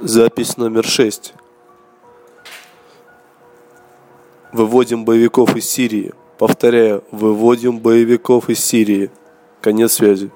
Запись номер шесть. Выводим боевиков из Сирии. Повторяю, выводим боевиков из Сирии. Конец связи.